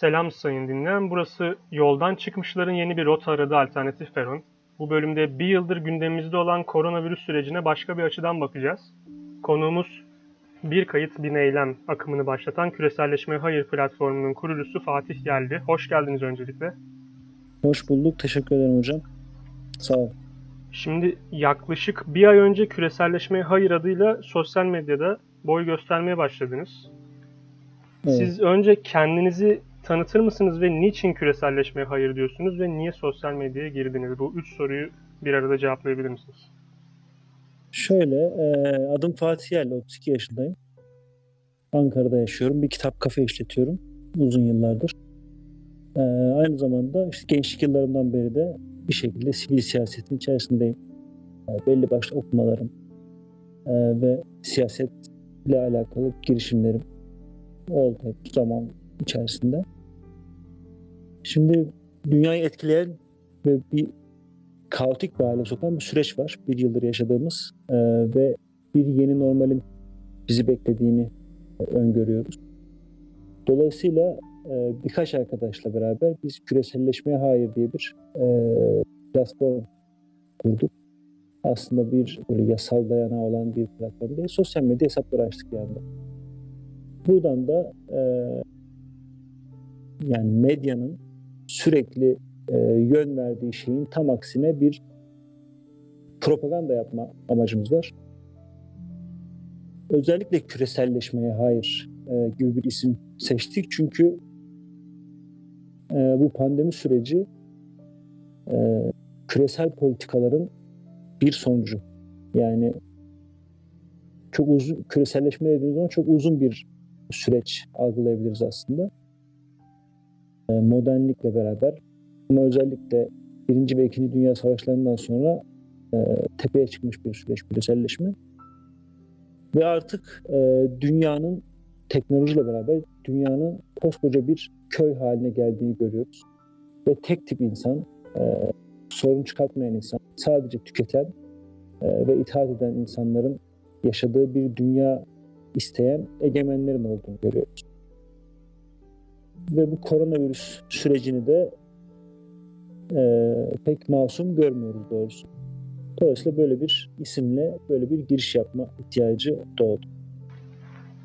Selam sayın dinleyen. Burası yoldan çıkmışların yeni bir rota aradığı alternatif peron. Bu bölümde bir yıldır gündemimizde olan koronavirüs sürecine başka bir açıdan bakacağız. Konuğumuz bir kayıt bir eylem akımını başlatan Küreselleşme Hayır platformunun kurucusu Fatih geldi. Hoş geldiniz öncelikle. Hoş bulduk. Teşekkür ederim hocam. Sağ ol. Şimdi yaklaşık bir ay önce Küreselleşme Hayır adıyla sosyal medyada boy göstermeye başladınız. Evet. Siz önce kendinizi tanıtır mısınız ve niçin küreselleşmeye hayır diyorsunuz ve niye sosyal medyaya girdiniz? Bu üç soruyu bir arada cevaplayabilir misiniz? Şöyle, e, adım Fatih Yerli, 32 yaşındayım. Ankara'da yaşıyorum. Bir kitap kafe işletiyorum uzun yıllardır. E, aynı zamanda işte gençlik yıllarımdan beri de bir şekilde sivil siyasetin içerisindeyim. E, belli başlı okumalarım ve siyasetle alakalı girişimlerim oldu hep zaman içerisinde. Şimdi dünyayı etkileyen ve bir kaotik bir hale sokan bir süreç var. Bir yıldır yaşadığımız e, ve bir yeni normalin bizi beklediğini e, öngörüyoruz. Dolayısıyla e, birkaç arkadaşla beraber biz küreselleşmeye hayır diye bir e, platform kurduk. Aslında bir böyle yasal dayanağı olan bir platform değil. Sosyal medya hesapları açtık yani. Buradan da e, yani medyanın sürekli e, yön verdiği şeyin tam aksine bir propaganda yapma amacımız var. Özellikle küreselleşmeye hayır e, gibi bir isim seçtik çünkü e, bu pandemi süreci e, küresel politikaların bir sonucu. Yani çok uzun küreselleşme dediğimiz zaman çok uzun bir süreç algılayabiliriz aslında. E, modernlikle beraber ama özellikle Birinci ve İkinci Dünya Savaşlarından sonra e, tepeye çıkmış bir süreç küreselleşme. Ve artık e, dünyanın teknolojiyle beraber dünyanın koskoca bir köy haline geldiğini görüyoruz. Ve tek tip insan, e, sorun çıkartmayan insan, sadece tüketen e, ve itaat eden insanların yaşadığı bir dünya isteyen egemenlerin olduğunu görüyoruz. Ve bu koronavirüs sürecini de e, pek masum görmüyoruz doğrusu. Dolayısıyla böyle bir isimle böyle bir giriş yapma ihtiyacı doğdu.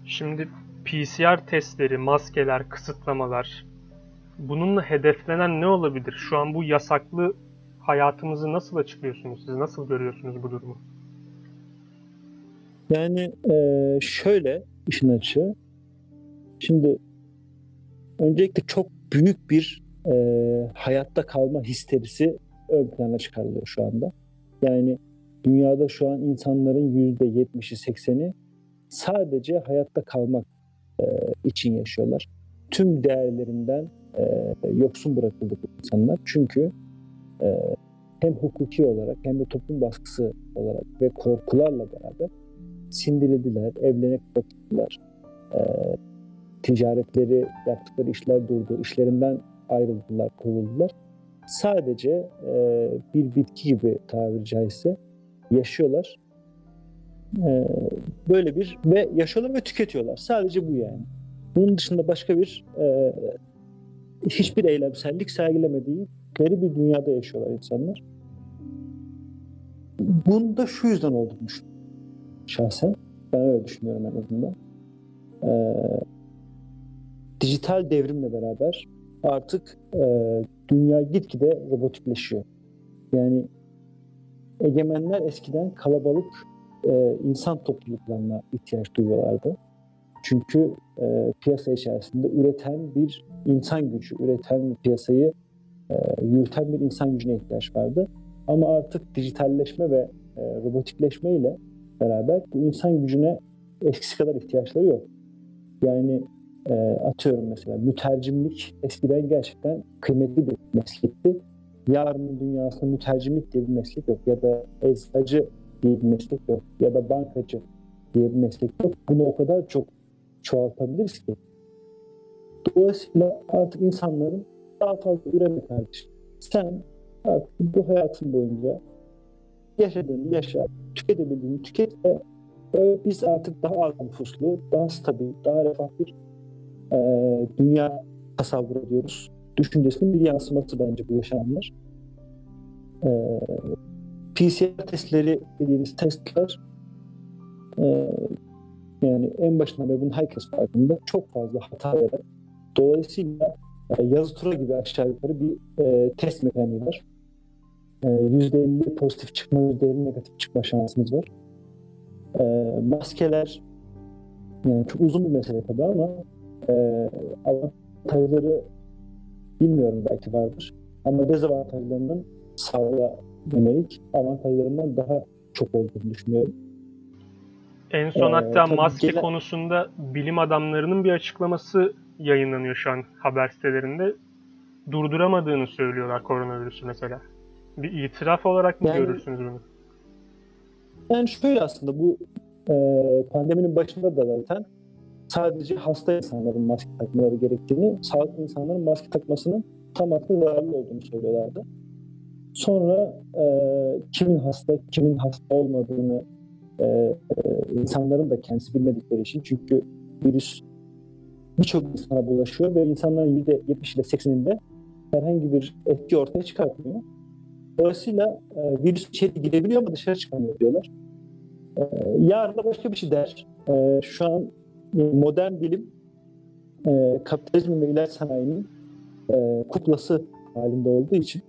Şimdi PCR testleri, maskeler, kısıtlamalar bununla hedeflenen ne olabilir? Şu an bu yasaklı hayatımızı nasıl açıklıyorsunuz? Siz nasıl görüyorsunuz bu durumu? Yani e, şöyle işin açığı. Şimdi öncelikle çok büyük bir e, hayatta kalma histerisi ön plana çıkarılıyor şu anda. Yani dünyada şu an insanların yüzde yetmişi sekseni sadece hayatta kalmak e, için yaşıyorlar. Tüm değerlerinden e, yoksun bırakıldı bu insanlar. Çünkü e, hem hukuki olarak hem de toplum baskısı olarak ve korkularla beraber sindirildiler, evlerine kapatıldılar. E, ticaretleri, yaptıkları işler durdu, işlerinden ayrıldılar, kovuldular. Sadece e, bir bitki gibi tabiri caizse yaşıyorlar. E, böyle bir ve yaşıyorlar ve tüketiyorlar. Sadece bu yani. Bunun dışında başka bir e, hiçbir eylemsellik sergilemediği geri bir dünyada yaşıyorlar insanlar. Bunda şu yüzden olduğunu düşünüyorum şahsen. Ben öyle düşünüyorum en azından. Ee, dijital devrimle beraber artık e, dünya gitgide robotikleşiyor. Yani egemenler eskiden kalabalık e, insan topluluklarına ihtiyaç duyuyorlardı. Çünkü e, piyasa içerisinde üreten bir insan gücü, üreten piyasayı e, yürüten bir insan gücüne ihtiyaç vardı. Ama artık dijitalleşme ve e, robotikleşme ile beraber bu insan gücüne eskisi kadar ihtiyaçları yok. Yani e, atıyorum mesela mütercimlik eskiden gerçekten kıymetli bir meslekti. Yarının dünyasında mütercimlik diye bir meslek yok ya da eczacı diye bir meslek yok ya da bankacı diye bir meslek yok. Bunu o kadar çok çoğaltabiliriz ki. Dolayısıyla artık insanların daha fazla üreme kardeşim. Sen artık bu hayatın boyunca yaşadığını yaşa, tüketebildiğini tüket ve biz artık daha az nüfuslu, daha stabil, daha refah bir e, dünya tasavvur ediyoruz. Düşüncesinin bir yansıması bence bu yaşananlar. Ee, PCR testleri dediğimiz testler e, yani en başından beri bunun herkes farkında çok fazla hata veren dolayısıyla e, yazı tura gibi aşağı yukarı bir e, test mekaniği var. E, %50 pozitif çıkma, %50 negatif çıkma şansımız var. E, maskeler yani çok uzun bir mesele tabii ama e, avantajları bilmiyorum belki vardır. Ama dezavantajlarının sağlığa yönelik avantajlarından daha çok olduğunu düşünüyorum. En son Ee, hatta maske gele- konusunda bilim adamlarının bir açıklaması yayınlanıyor şu an haber sitelerinde. Durduramadığını söylüyorlar koronavirüsü mesela. Bir itiraf olarak mı Yani- görürsünüz bunu? Yani şöyle aslında bu e, pandeminin başında da zaten sadece hasta insanların maske takmaları gerektiğini, sağlıklı insanların maske takmasının tam aksine zararlı olduğunu söylüyorlardı. Sonra e, kimin hasta, kimin hasta olmadığını e, e, insanların da kendisi bilmedikleri için çünkü virüs birçok insana bulaşıyor ve insanların %70 ile 80'inde herhangi bir etki ortaya çıkartmıyor. Dolayısıyla e, virüs içeri girebiliyor ama dışarı çıkamıyor diyorlar. E, yarın da başka bir şey der. E, şu an modern bilim e, kapitalizmin ve ilaç sanayinin e, kuklası halinde olduğu için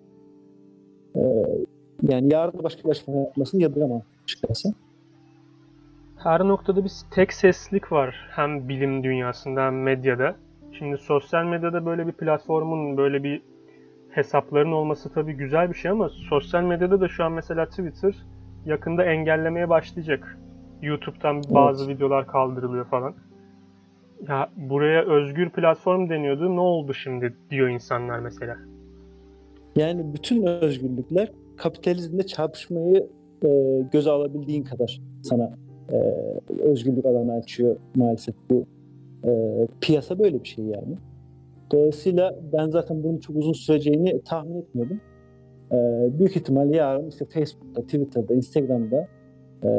e, yani yarın başka açıklama yapmasını yadırgamam açıkçası. Her noktada bir tek seslik var hem bilim dünyasında hem medyada. Şimdi sosyal medyada böyle bir platformun, böyle bir hesapların olması tabii güzel bir şey ama sosyal medyada da şu an mesela Twitter yakında engellemeye başlayacak. YouTube'dan bazı videolar kaldırılıyor falan. Ya buraya özgür platform deniyordu. Ne oldu şimdi diyor insanlar mesela. Yani bütün özgürlükler kapitalizmle çarpışmayı e, göze alabildiğin kadar sana e, özgürlük alanı açıyor maalesef bu e, piyasa böyle bir şey yani. Dolayısıyla ben zaten bunun çok uzun süreceğini tahmin etmiyordum. E, büyük ihtimalle yarın işte Facebook'ta, Twitter'da, Instagram'da e,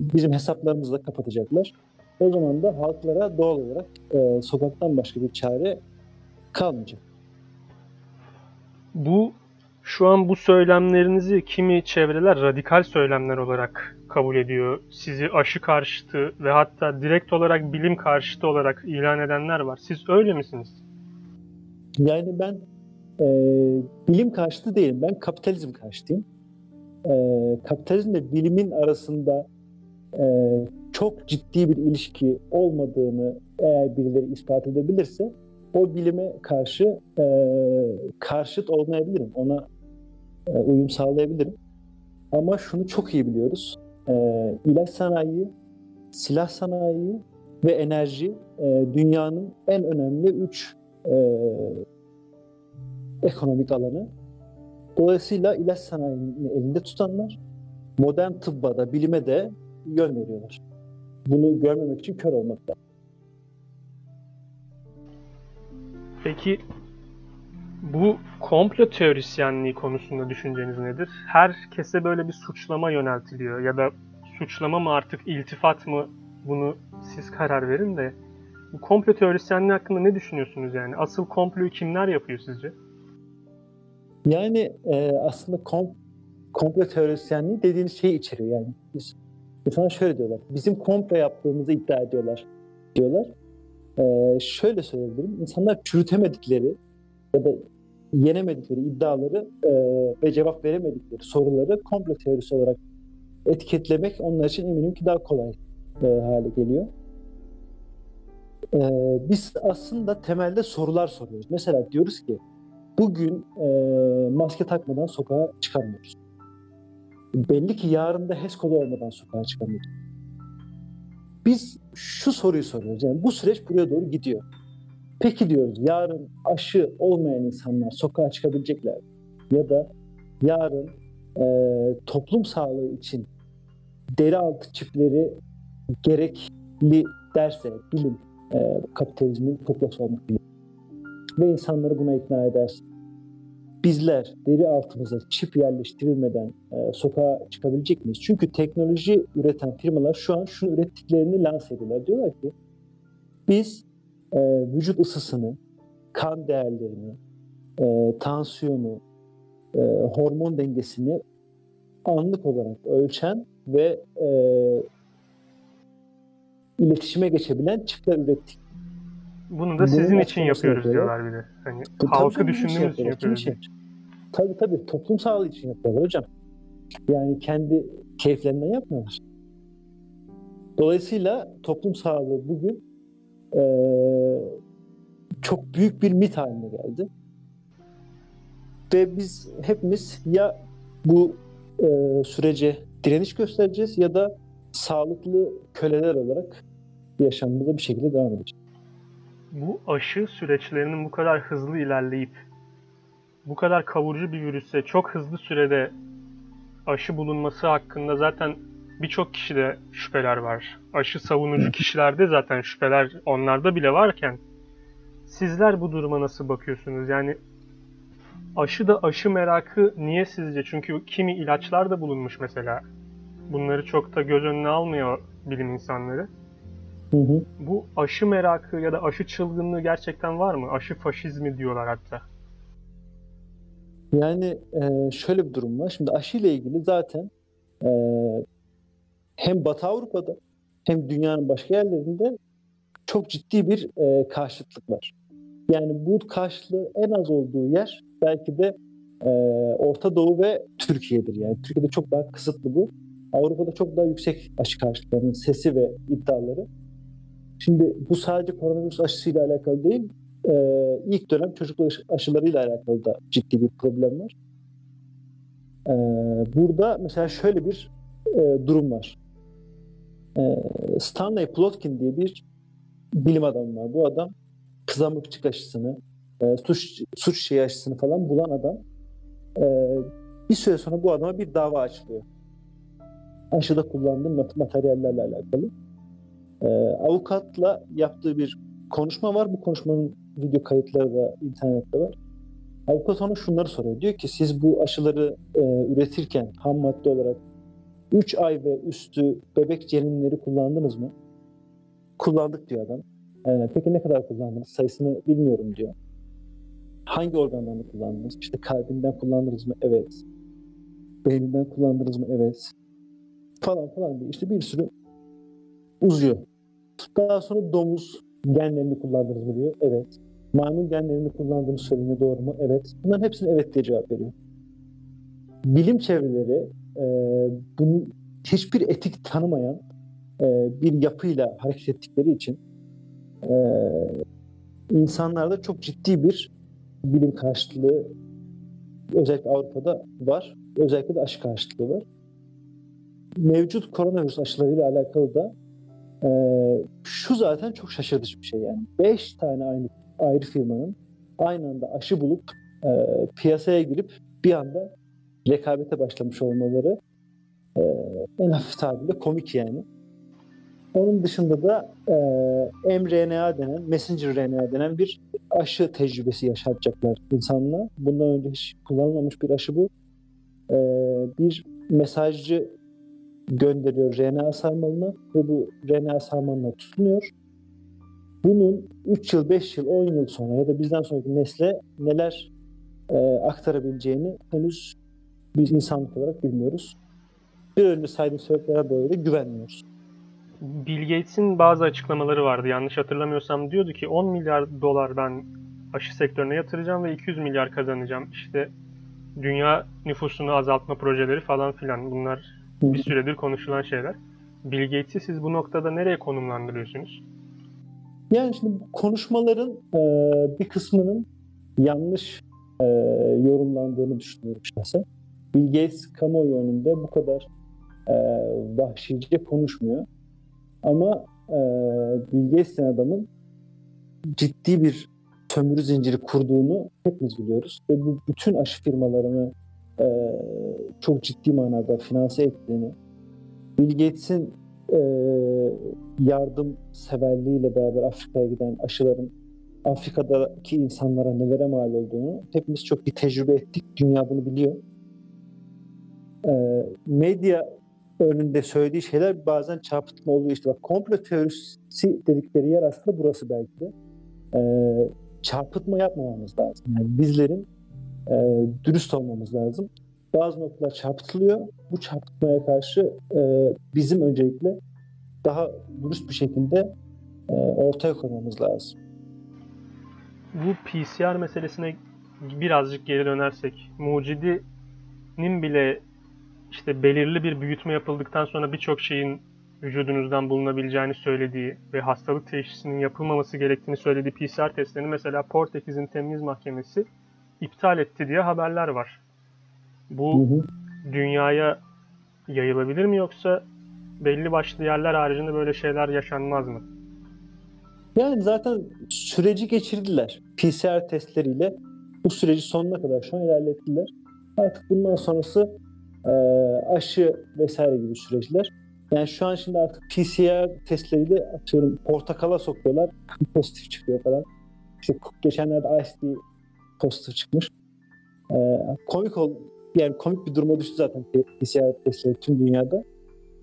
bizim hesaplarımızı da kapatacaklar. O zaman da halklara doğal olarak e, sokaktan başka bir çare kalmayacak. Bu şu an bu söylemlerinizi kimi çevreler radikal söylemler olarak kabul ediyor. Sizi aşı karşıtı ve hatta direkt olarak bilim karşıtı olarak ilan edenler var. Siz öyle misiniz? Yani ben e, bilim karşıtı değilim. Ben kapitalizm karşıtıyım. E, kapitalizmle bilimin arasında e, çok ciddi bir ilişki olmadığını eğer birileri ispat edebilirse o bilime karşı e, karşıt olmayabilirim. Ona e, uyum sağlayabilirim. Ama şunu çok iyi biliyoruz. E, ilaç sanayi, silah sanayi ve enerji e, dünyanın en önemli üç e, ekonomik alanı. Dolayısıyla ilaç sanayini elinde tutanlar modern tıbba da bilime de yön veriyorlar. Bunu görmemek için kör olmak lazım. Peki bu komplo teorisyenliği konusunda düşünceniz nedir? Herkese böyle bir suçlama yöneltiliyor ya da suçlama mı artık iltifat mı bunu siz karar verin de bu komplo teorisyenliği hakkında ne düşünüyorsunuz yani? Asıl komployu kimler yapıyor sizce? Yani e, aslında kom, komplo teorisyenliği dediğiniz şeyi içeriyor yani. Biz, insanlar şöyle diyorlar. Bizim komplo yaptığımızı iddia ediyorlar diyorlar. E, şöyle söyleyebilirim. İnsanlar çürütemedikleri ya da yenemedikleri iddiaları e, ve cevap veremedikleri soruları komplo teorisi olarak etiketlemek onlar için eminim ki daha kolay e, hale geliyor. E, biz aslında temelde sorular soruyoruz. Mesela diyoruz ki bugün e, maske takmadan sokağa çıkamıyoruz. Belli ki yarın da HES kodu olmadan sokağa çıkamıyoruz. Biz şu soruyu soruyoruz. Yani bu süreç buraya doğru gidiyor. Peki diyoruz yarın aşı olmayan insanlar sokağa çıkabilecekler ya da yarın e, toplum sağlığı için deri altı çipleri gerekli derse bilim e, kapitalizmin kuklası olmak bilim ve insanları buna ikna ederse bizler deri altımıza çip yerleştirilmeden e, sokağa çıkabilecek miyiz? Çünkü teknoloji üreten firmalar şu an şunu ürettiklerini lanse ediyorlar. Diyorlar ki biz e, vücut ısısını kan değerlerini, e, tansiyonu, e, hormon dengesini anlık olarak ölçen ve e, iletişime geçebilen çipler ürettik. Bunu da sizin için açıklamasını yapıyoruz yapıyorlar. diyorlar bir de. Hani Bu halkı düşündüğümüz için. Kim yapıyoruz. için? Tabii tabii toplum sağlığı için yapıyorlar hocam. Yani kendi keyiflerinden yapmıyorlar. Dolayısıyla toplum sağlığı bugün eee, çok büyük bir mit haline geldi. Ve biz hepimiz ya bu eee, sürece direniş göstereceğiz ya da sağlıklı köleler olarak yaşamımıza bir şekilde devam edeceğiz. Bu aşı süreçlerinin bu kadar hızlı ilerleyip bu kadar kavurucu bir virüse çok hızlı sürede aşı bulunması hakkında zaten birçok kişide şüpheler var. Aşı savunucu kişilerde zaten şüpheler onlarda bile varken sizler bu duruma nasıl bakıyorsunuz? Yani aşı da aşı merakı niye sizce? Çünkü kimi ilaçlar da bulunmuş mesela. Bunları çok da göz önüne almıyor bilim insanları. Hı hı. Bu aşı merakı ya da aşı çılgınlığı gerçekten var mı? Aşı faşizmi diyorlar hatta. Yani e, şöyle bir durum var. Şimdi aşı ile ilgili zaten e, hem Batı Avrupa'da hem dünyanın başka yerlerinde çok ciddi bir e, karşıtlık var. Yani bu karşılığı en az olduğu yer belki de e, Orta Doğu ve Türkiye'dir. Yani Türkiye'de çok daha kısıtlı bu. Avrupa'da çok daha yüksek aşı karşıtlarının sesi ve iddiaları. Şimdi bu sadece koronavirüs aşısıyla alakalı değil. Ee, ilk dönem çocuk aşı- aşılarıyla alakalı da ciddi bir problem var. Ee, burada mesela şöyle bir e, durum var. Ee, Stanley Plotkin diye bir bilim adamı var. Bu adam kızamıkçık aşısını, e, suç, suç şeyi aşısını falan bulan adam. Ee, bir süre sonra bu adama bir dava açılıyor. Aşıda kullandığı mat- materyallerle alakalı. Ee, avukatla yaptığı bir konuşma var. Bu konuşmanın video kayıtları da internette var. Avukat ona şunları soruyor. Diyor ki siz bu aşıları e, üretirken ham madde olarak 3 ay ve üstü bebek ceninleri kullandınız mı? Kullandık diyor adam. "E, peki ne kadar kullandınız? Sayısını bilmiyorum diyor. Hangi organlarını kullandınız? İşte kalbinden kullandınız mı? Evet. Beyninden kullandınız mı? Evet. Falan falan diye. İşte bir sürü uzuyor. Daha sonra domuz genlerini kullandınız mı diyor. Evet. Maymun genlerini kullandığını söyleniyor. Doğru mu? Evet. Bunların hepsine evet diye cevap veriyor. Bilim çevreleri e, bunun hiçbir etik tanımayan e, bir yapıyla hareket ettikleri için e, insanlarda çok ciddi bir bilim karşıtlığı özellikle Avrupa'da var. Özellikle de aşı karşıtlığı var. Mevcut koronavirüs aşılarıyla alakalı da ee, şu zaten çok şaşırtıcı bir şey yani. Beş tane aynı ayrı firmanın aynı anda aşı bulup e, piyasaya girip bir anda rekabete başlamış olmaları e, en hafif tabirle komik yani. Onun dışında da e, mRNA denen, messenger RNA denen bir aşı tecrübesi yaşatacaklar insanla. Bundan önce hiç kullanılmamış bir aşı bu. E, bir mesajcı gönderiyor RNA sarmalına ve bu RNA sarmalına tutunuyor. Bunun 3 yıl, 5 yıl, 10 yıl sonra ya da bizden sonraki nesle neler e, aktarabileceğini henüz biz insanlık olarak bilmiyoruz. Bir önce saydığım sebeplerden dolayı da güvenmiyoruz. Bill Gates'in bazı açıklamaları vardı. Yanlış hatırlamıyorsam diyordu ki 10 milyar dolar ben aşı sektörüne yatıracağım ve 200 milyar kazanacağım. İşte dünya nüfusunu azaltma projeleri falan filan bunlar bir süredir konuşulan şeyler. Bill Gates'i siz bu noktada nereye konumlandırıyorsunuz? Yani şimdi konuşmaların e, bir kısmının yanlış e, yorumlandığını düşünüyorum şahsen. Bill Gates kamuoyu önünde bu kadar e, vahşice konuşmuyor. Ama e, Bill Gates adamın ciddi bir sömürü zinciri kurduğunu hepimiz biliyoruz. Ve bu bütün aşı firmalarını e, çok ciddi manada finanse ettiğini, Bill Gates'in e, yardım severliğiyle beraber Afrika'ya giden aşıların Afrika'daki insanlara nelere mal olduğunu hepimiz çok bir tecrübe ettik. Dünya bunu biliyor. E, medya önünde söylediği şeyler bazen çarpıtma oluyor. İşte bak komplo teorisi dedikleri yer aslında burası belki de. E, çarpıtma yapmamamız lazım. Yani bizlerin e, dürüst olmamız lazım. Bazı noktalar çarpıtılıyor. Bu çarpıtmaya karşı e, bizim öncelikle daha dürüst bir şekilde e, ortaya koymamız lazım. Bu PCR meselesine birazcık geri dönersek, mucidinin bile işte belirli bir büyütme yapıldıktan sonra birçok şeyin vücudunuzdan bulunabileceğini söylediği ve hastalık teşhisinin yapılmaması gerektiğini söylediği PCR testlerini mesela Portekiz'in temiz mahkemesi iptal etti diye haberler var. Bu Hı hı. dünyaya yayılabilir mi yoksa belli başlı yerler haricinde böyle şeyler yaşanmaz mı? Yani zaten süreci geçirdiler. PCR testleriyle bu süreci sonuna kadar şu an ilerlettiler. Artık bundan sonrası e, aşı vesaire gibi süreçler. Yani şu an şimdi artık PCR testleriyle atıyorum portakala sokuyorlar. pozitif çıkıyor falan. İşte geçenlerde ICD pozitif çıkmış. E, komik ol yani komik bir duruma düştü zaten PCR testleri tüm dünyada.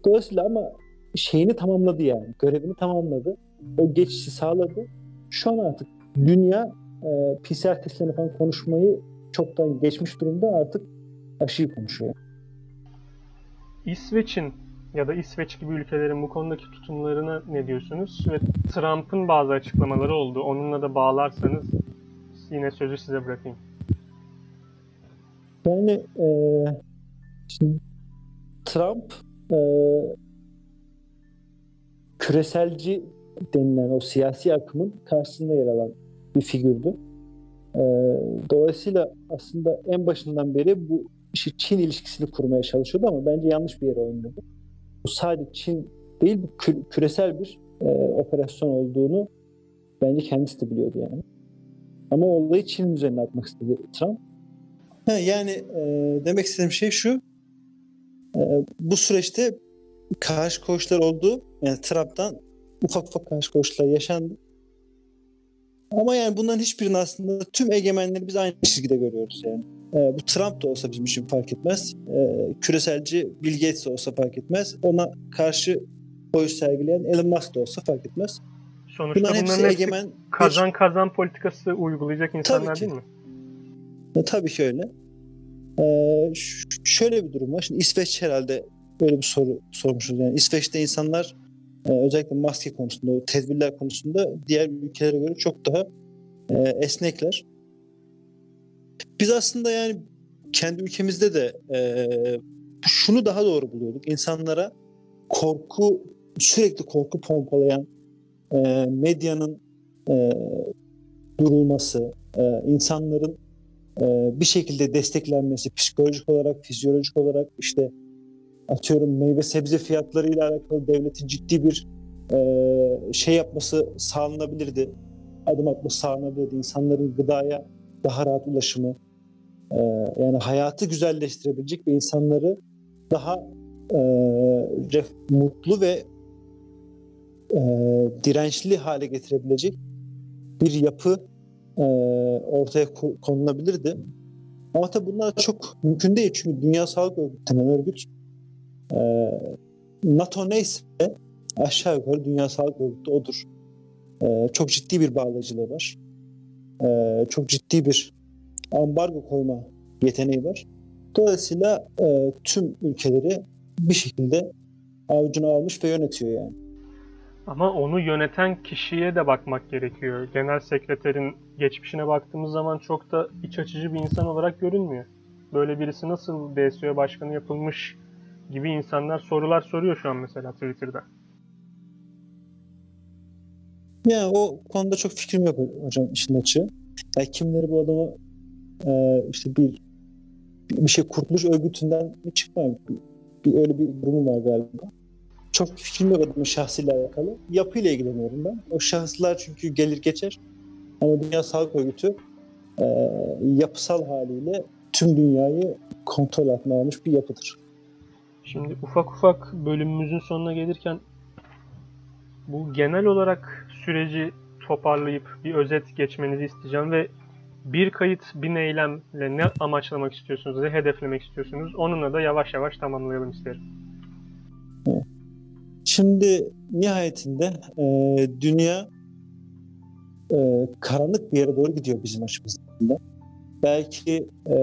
Dolayısıyla ama şeyini tamamladı yani. Görevini tamamladı. O geçişi sağladı. Şu an artık dünya e, PCR testlerini falan konuşmayı çoktan geçmiş durumda artık aşıyı konuşuyor. İsveç'in ya da İsveç gibi ülkelerin bu konudaki tutumlarına ne diyorsunuz? Ve Trump'ın bazı açıklamaları oldu. Onunla da bağlarsanız yine sözü size bırakayım. Yani e, şimdi Trump e, küreselci denilen o siyasi akımın karşısında yer alan bir figürdü. E, dolayısıyla aslında en başından beri bu işi Çin ilişkisini kurmaya çalışıyordu ama bence yanlış bir yere oynadı. Bu sadece Çin değil, bu kü- küresel bir e, operasyon olduğunu bence kendisi de biliyordu yani. Ama olayı Çin üzerine atmak istedi Trump. Yani e, demek istediğim şey şu. E, bu süreçte karşı koğuşlar oldu. Yani Trump'tan ufak ufak karşı koğuşlar yaşandı. Ama yani bunların hiçbirini aslında tüm egemenleri biz aynı çizgide görüyoruz yani. E, bu Trump da olsa bizim için fark etmez. E, küreselci Bill Gates olsa fark etmez. Ona karşı boyut sergileyen Elon Musk da olsa fark etmez. Sonuçta Bunların hepsi hepsi egemen kazan kazan politikası uygulayacak insanlar değil mi? E, tabii ki öyle. Ee, şöyle bir durum var. Şimdi İsveç herhalde böyle bir soru sormuşuz. Yani İsveç'te insanlar e, özellikle maske konusunda, o tedbirler konusunda diğer ülkelere göre çok daha e, esnekler. Biz aslında yani kendi ülkemizde de e, şunu daha doğru buluyorduk. İnsanlara korku, sürekli korku pompalayan e, medyanın e, durulması, e, insanların e, bir şekilde desteklenmesi psikolojik olarak, fizyolojik olarak işte atıyorum meyve sebze fiyatlarıyla alakalı devletin ciddi bir e, şey yapması sağlanabilirdi. Adım atması sağlanabilirdi. İnsanların gıdaya daha rahat ulaşımı e, yani hayatı güzelleştirebilecek ve insanları daha e, mutlu ve e, dirençli hale getirebilecek bir yapı e, ortaya ko- konulabilirdi. Ama tabii bunlar çok mümkün değil çünkü Dünya Sağlık Örgütü denen örgüt e, NATO neyse aşağı yukarı Dünya Sağlık Örgütü odur. E, çok ciddi bir bağlayıcılığı var. E, çok ciddi bir ambargo koyma yeteneği var. Dolayısıyla e, tüm ülkeleri bir şekilde avucuna almış ve yönetiyor yani. Ama onu yöneten kişiye de bakmak gerekiyor. Genel sekreterin geçmişine baktığımız zaman çok da iç açıcı bir insan olarak görünmüyor. Böyle birisi nasıl DSO başkanı yapılmış gibi insanlar sorular soruyor şu an mesela Twitter'da. Yani o konuda çok fikrim yok hocam işin açığı. Yani kimleri bu adamı e, işte bir bir şey kurtuluş örgütünden mi çıkmıyor? Bir, bir, öyle bir durumu var galiba. Çok fikrim yok adamın şahsıyla alakalı. Yapıyla ilgileniyorum ben. O şahıslar çünkü gelir geçer. Ama Dünya Sağlık Örgütü e, yapısal haliyle tüm dünyayı kontrol altına almış bir yapıdır. Şimdi ufak ufak bölümümüzün sonuna gelirken bu genel olarak süreci toparlayıp bir özet geçmenizi isteyeceğim ve bir kayıt bir eylemle ne amaçlamak istiyorsunuz, ne hedeflemek istiyorsunuz onunla da yavaş yavaş tamamlayalım isterim. Şimdi nihayetinde e, dünya e, karanlık bir yere doğru gidiyor bizim açımızdan. Belki e,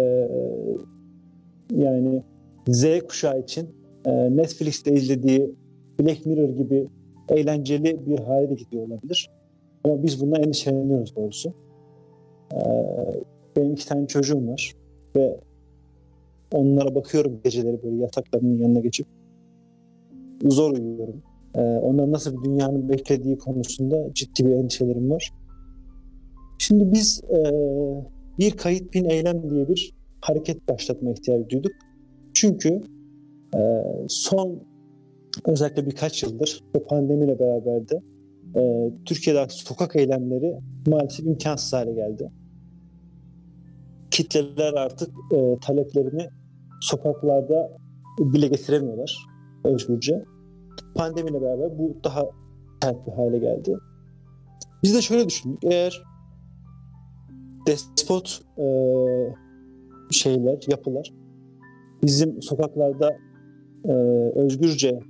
yani Z kuşağı için e, Netflix'te izlediği Black Mirror gibi eğlenceli bir hale de gidiyor olabilir. Ama biz bundan endişeleniyoruz doğrusu. E, benim iki tane çocuğum var ve onlara bakıyorum geceleri böyle yataklarının yanına geçip zor uyuyorum. Ee, onların nasıl bir dünyanın beklediği konusunda ciddi bir endişelerim var. Şimdi biz e, bir kayıt bin eylem diye bir hareket başlatma ihtiyacı duyduk. Çünkü e, son özellikle birkaç yıldır ve pandemiyle beraber de e, Türkiye'de sokak eylemleri maalesef imkansız hale geldi. Kitleler artık e, taleplerini sokaklarda dile getiremiyorlar özgürce. Pandemiyle beraber bu daha sert bir hale geldi. Biz de şöyle düşündük. Eğer despot e, şeyler, yapılar bizim sokaklarda e, özgürce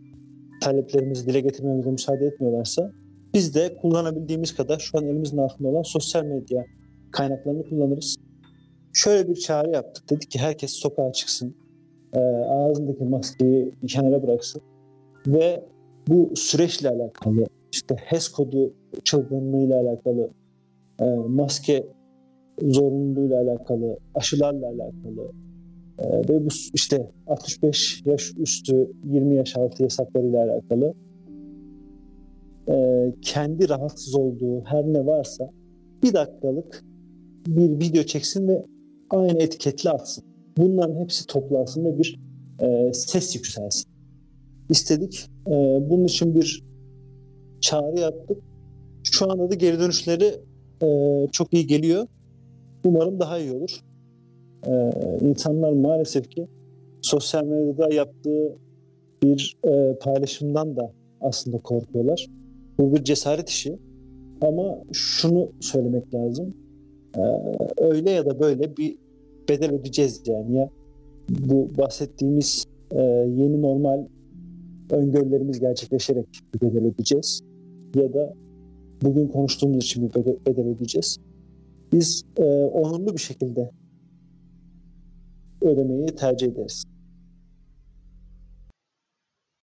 taleplerimizi dile getirmemize müsaade etmiyorlarsa biz de kullanabildiğimiz kadar şu an elimizin altında olan sosyal medya kaynaklarını kullanırız. Şöyle bir çağrı yaptık. Dedik ki herkes sokağa çıksın. E, ağzındaki maskeyi kenara bıraksın. Ve bu süreçle alakalı işte HES kodu çılgınlığıyla alakalı e, maske zorunluluğuyla alakalı, aşılarla alakalı e, ve bu işte 65 yaş üstü 20 yaş altı yasaklarıyla alakalı e, kendi rahatsız olduğu her ne varsa bir dakikalık bir video çeksin ve aynı etiketle atsın. Bunların hepsi toplansın ve bir e, ses yükselsin. İstedik. E, bunun için bir çağrı yaptık. Şu anda da geri dönüşleri e, çok iyi geliyor. Umarım daha iyi olur. E, insanlar maalesef ki sosyal medyada yaptığı bir e, paylaşımdan da aslında korkuyorlar. Bu bir cesaret işi. Ama şunu söylemek lazım. E, öyle ya da böyle bir bedel ödeyeceğiz yani ya bu bahsettiğimiz e, yeni normal öngörülerimiz gerçekleşerek bir bedel ödeyeceğiz ya da bugün konuştuğumuz için bir bedel, bedel ödeyeceğiz. Biz e, onurlu bir şekilde ödemeyi tercih ederiz.